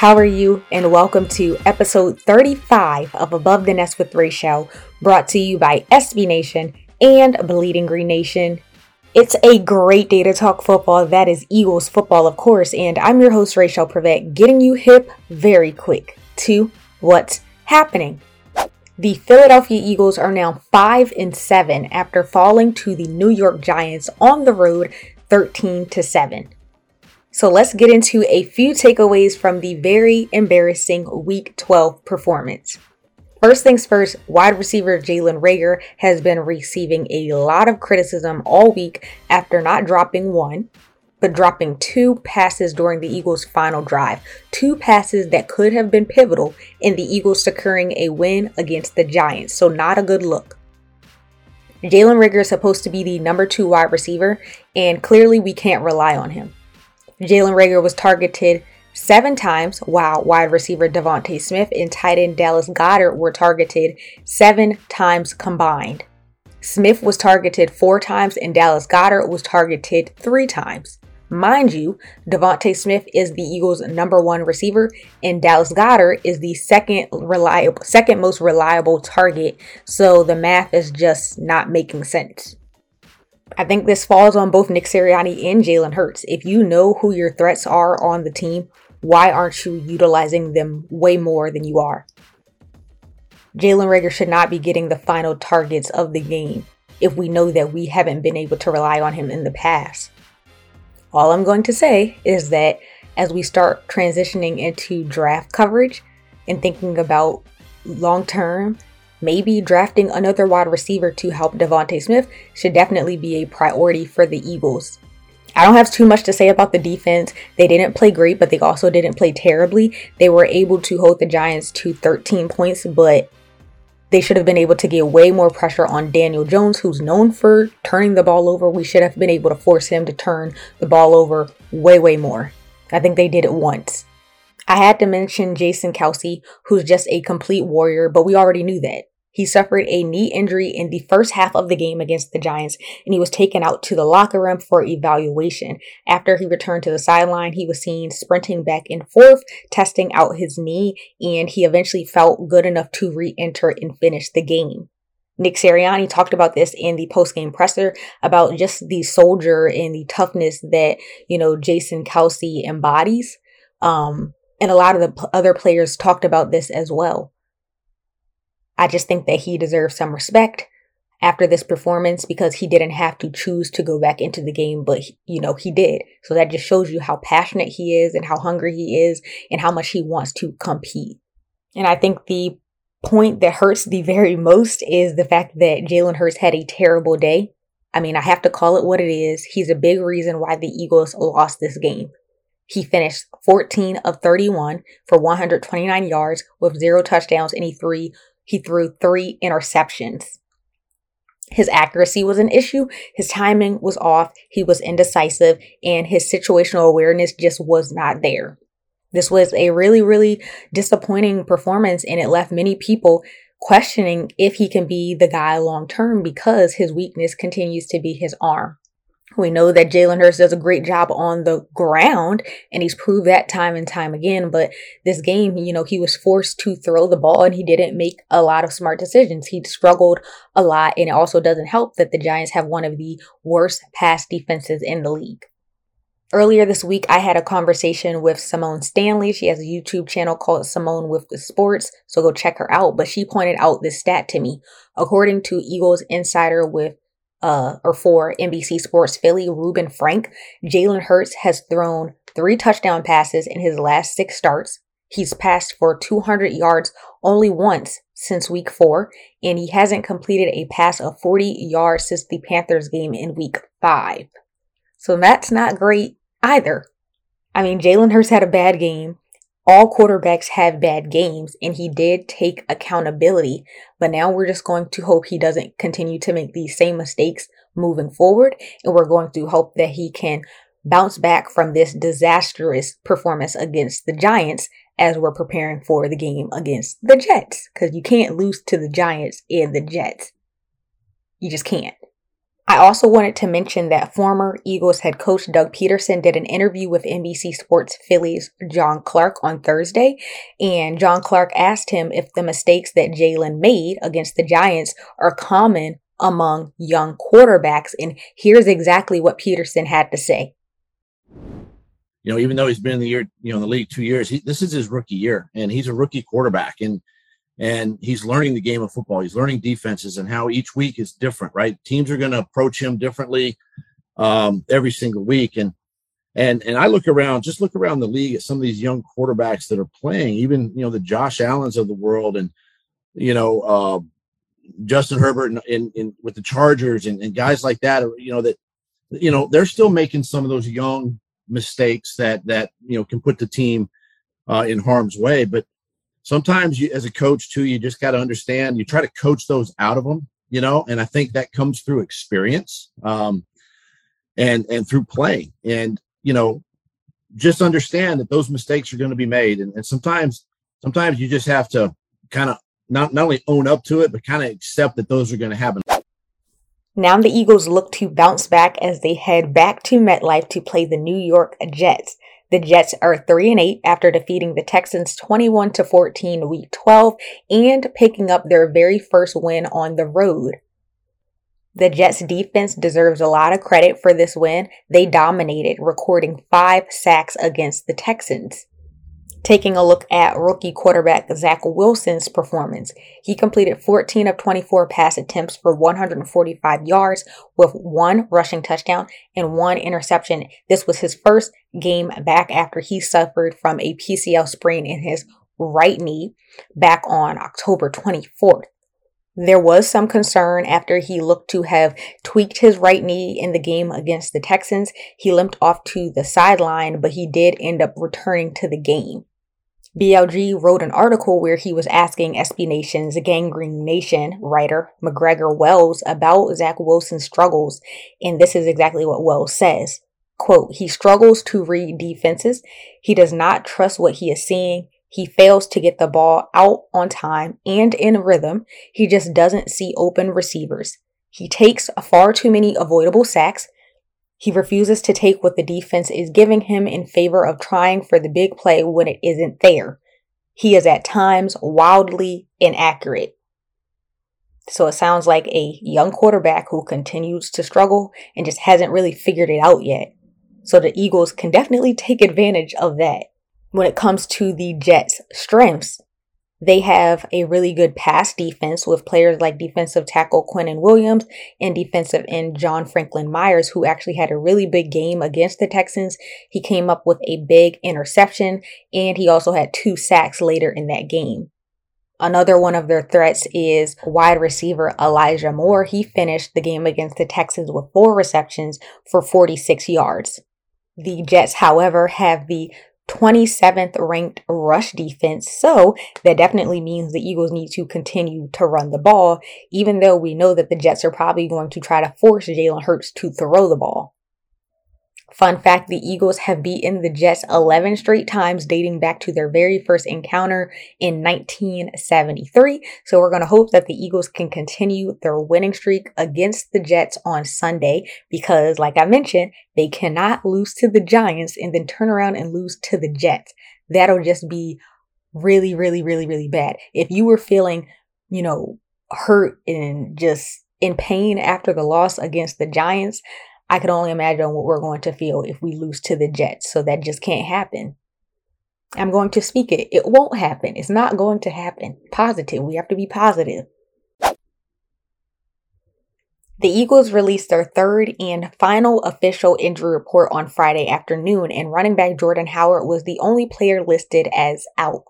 How are you? And welcome to episode 35 of Above the Nest with Show, brought to you by SB Nation and Bleeding Green Nation. It's a great day to talk football. That is Eagles football, of course, and I'm your host, Rachel Prevet, getting you hip very quick to what's happening. The Philadelphia Eagles are now 5 and 7 after falling to the New York Giants on the road 13 to 7. So let's get into a few takeaways from the very embarrassing Week 12 performance. First things first, wide receiver Jalen Reagor has been receiving a lot of criticism all week after not dropping one, but dropping two passes during the Eagles' final drive. Two passes that could have been pivotal in the Eagles securing a win against the Giants, so not a good look. Jalen Reagor is supposed to be the number two wide receiver, and clearly we can't rely on him. Jalen Reagor was targeted seven times, while wide receiver DeVonta Smith and tight end Dallas Goedert were targeted seven times combined. Smith was targeted four times and Dallas Goedert was targeted three times. Mind you, DeVonta Smith is the Eagles' number one receiver, and Dallas Goedert is the second reliable, second most reliable target. So the math is just not making sense. I think this falls on both Nick Sirianni and Jalen Hurts. If you know who your threats are on the team, why aren't you utilizing them way more than you are? Jalen Reagor should not be getting the final targets of the game if we know that we haven't been able to rely on him in the past. All I'm going to say is that as we start transitioning into draft coverage and thinking about long term maybe drafting another wide receiver to help DeVonta Smith should definitely be a priority for the Eagles. I don't have too much to say about the defense. They didn't play great, but they also didn't play terribly. They were able to hold the Giants to 13 points, but they should have been able to get way more pressure on Daniel Jones, who's known for turning the ball over. We should have been able to force him to turn the ball over way, way more. I think they did it once. I had to mention Jason Kelce, who's just a complete warrior, but we already knew that. He suffered a knee injury in the first half of the game against the Giants, and he was taken out to the locker room for evaluation. After he returned to the sideline, he was seen sprinting back and forth, testing out his knee, and he eventually felt good enough to re enter and finish the game. Nick Sirianni talked about this in the post-game presser about just the soldier and the toughness that, you know, Jason Kelce embodies. Um, and a lot of the p- other players talked about this as well. I just think that he deserves some respect after this performance because he didn't have to choose to go back into the game, but you know, he did. So that just shows you how passionate he is and how hungry he is and how much he wants to compete. And I think the point that hurts the very most is the fact that Jalen Hurts had a terrible day. I mean, I have to call it what it is. He's a big reason why the Eagles lost this game. He finished 14 of 31 for 129 yards with zero touchdowns and he threw he threw three interceptions. His accuracy was an issue. His timing was off. He was indecisive and his situational awareness just was not there. This was a really, really disappointing performance and it left many people questioning if he can be the guy long term because his weakness continues to be his arm. We know that Jalen Hurts does a great job on the ground, and he's proved that time and time again. But this game, you know, he was forced to throw the ball and he didn't make a lot of smart decisions. He struggled a lot, and it also doesn't help that the Giants have one of the worst pass defenses in the league. Earlier this week, I had a conversation with Simone Stanley. She has a YouTube channel called Simone with the Sports, so go check her out. But she pointed out this stat to me. According to Eagles Insider with uh, or for NBC Sports Philly, Reuben Frank, Jalen Hurts has thrown three touchdown passes in his last six starts. He's passed for 200 yards only once since week four, and he hasn't completed a pass of 40 yards since the Panthers game in week five. So that's not great either. I mean, Jalen Hurts had a bad game all quarterbacks have bad games and he did take accountability, but now we're just going to hope he doesn't continue to make these same mistakes moving forward. And we're going to hope that he can bounce back from this disastrous performance against the Giants as we're preparing for the game against the Jets. Cause you can't lose to the Giants and the Jets. You just can't. I also wanted to mention that former Eagles head coach Doug Pederson did an interview with NBC Sports Philly's John Clark on Thursday, and John Clark asked him if the mistakes that Jalen made against the Giants are common among young quarterbacks, and here's exactly what Pederson had to say. You know, even though he's been in the year, you know, in the league two years, he, this is his rookie year, and he's a rookie quarterback, and and he's learning the game of football. He's learning defenses and how each week is different, right? Teams are going to approach him differently um, every single week. And and and I look around, just look around the league at some of these young quarterbacks that are playing, even you know the Josh Allen's of the world, and you know uh, Justin Herbert in, in, in, with the Chargers and, and guys like that. You know that you know they're still making some of those young mistakes that that you know can put the team uh, in harm's way, but sometimes you as a coach too you just got to understand you try to coach those out of them you know and i think that comes through experience um and and through playing and you know just understand that those mistakes are going to be made and, and sometimes sometimes you just have to kind of not, not only own up to it but kind of accept that those are going to happen now the Eagles look to bounce back as they head back to MetLife to play the New York Jets. The Jets are 3 and 8 after defeating the Texans 21 to 14 week 12 and picking up their very first win on the road. The Jets defense deserves a lot of credit for this win. They dominated, recording 5 sacks against the Texans. Taking a look at rookie quarterback Zach Wilson's performance, he completed 14 of 24 pass attempts for 145 yards with one rushing touchdown and one interception. This was his first game back after he suffered from a PCL sprain in his right knee back on October 24th. There was some concern after he looked to have tweaked his right knee in the game against the Texans. He limped off to the sideline, but he did end up returning to the game. BLG wrote an article where he was asking SB Nation's Gang Green Nation writer McGregor Wells about Zach Wilson's struggles, and this is exactly what Wells says. Quote, he struggles to read defenses. He does not trust what he is seeing. He fails to get the ball out on time and in rhythm. He just doesn't see open receivers. He takes far too many avoidable sacks. He refuses to take what the defense is giving him in favor of trying for the big play when it isn't there. He is at times wildly inaccurate. So it sounds like a young quarterback who continues to struggle and just hasn't really figured it out yet. So the Eagles can definitely take advantage of that. When it comes to the Jets' strengths, they have a really good pass defense with players like defensive tackle Quinnen Williams and defensive end John Franklin Myers, who actually had a really big game against the Texans. He came up with a big interception and he also had two sacks later in that game. Another one of their threats is wide receiver Elijah Moore. He finished the game against the Texans with four receptions for 46 yards. The Jets, however, have the 27th ranked rush defense. So that definitely means the Eagles need to continue to run the ball, even though we know that the Jets are probably going to try to force Jalen Hurts to throw the ball. Fun fact the Eagles have beaten the Jets 11 straight times dating back to their very first encounter in 1973. So we're going to hope that the Eagles can continue their winning streak against the Jets on Sunday because, like I mentioned, they cannot lose to the Giants and then turn around and lose to the Jets. That'll just be really, really, really, really bad. If you were feeling, you know, hurt and just in pain after the loss against the Giants, I can only imagine what we're going to feel if we lose to the Jets. So that just can't happen. I'm going to speak it. It won't happen. It's not going to happen. Positive. We have to be positive. The Eagles released their third and final official injury report on Friday afternoon, and running back Jordan Howard was the only player listed as out.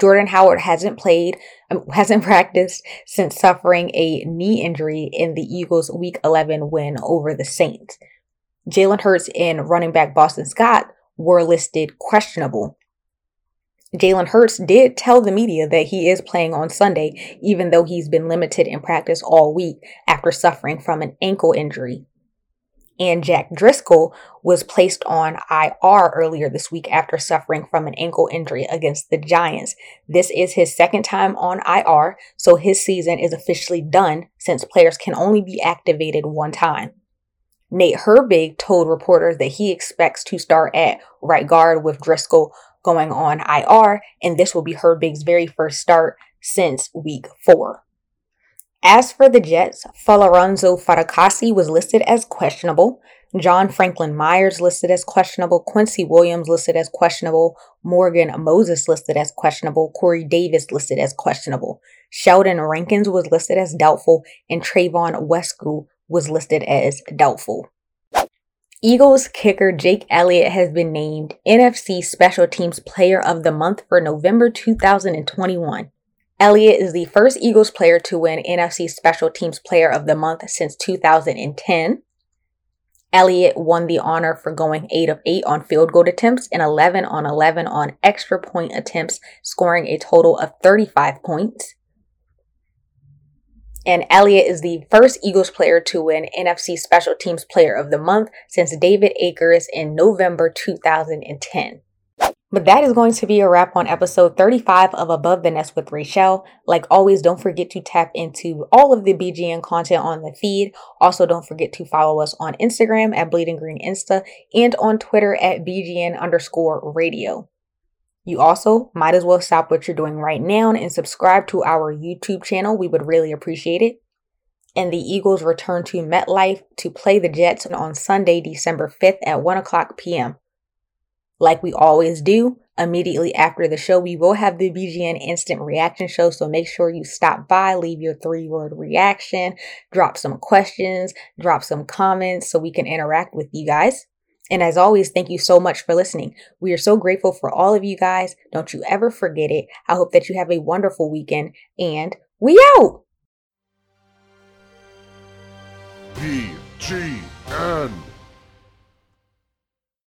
Jordan Howard hasn't played, um, hasn't practiced since suffering a knee injury in the Eagles' Week 11 win over the Saints. Jalen Hurts and running back Boston Scott were listed questionable. Jalen Hurts did tell the media that he is playing on Sunday, even though he's been limited in practice all week after suffering from an ankle injury and Jack Driscoll was placed on IR earlier this week after suffering from an ankle injury against the Giants. This is his second time on IR, so his season is officially done since players can only be activated one time. Nate Herbig told reporters that he expects to start at right guard with Driscoll going on IR, and this will be Herbig's very first start since week four. As for the Jets, Folorunso Fatukasi was listed as questionable. John Franklin Myers listed as questionable. Quincy Williams listed as questionable. Morgan Moses listed as questionable. Corey Davis listed as questionable. Sheldon Rankins was listed as doubtful. And Trevon Wesco was listed as doubtful. Eagles kicker Jake Elliott has been named NFC Special Teams Player of the Month for November 2021. Elliott is the first Eagles player to win NFC Special Teams Player of the Month since 2010. Elliott won the honor for going 8 of 8 on field goal attempts and 11 on 11 on extra point attempts, scoring a total of 35 points. And Elliott is the first Eagles player to win NFC Special Teams Player of the Month since David Akers in November 2010. But that is going to be a wrap on episode 35 of Above the Nest with Rachel. Like always, don't forget to tap into all of the BGN content on the feed. Also, don't forget to follow us on Instagram at Bleeding Green Insta and on Twitter at BGN underscore radio. You also might as well stop what you're doing right now and subscribe to our YouTube channel. We would really appreciate it. And the Eagles return to MetLife to play the Jets on Sunday, December 5th at 1 o'clock p.m. Like we always do, immediately after the show, we will have the BGN instant reaction show. So make sure you stop by, leave your three word reaction, drop some questions, drop some comments so we can interact with you guys. And as always, thank you so much for listening. We are so grateful for all of you guys. Don't you ever forget it. I hope that you have a wonderful weekend and we out. BGN.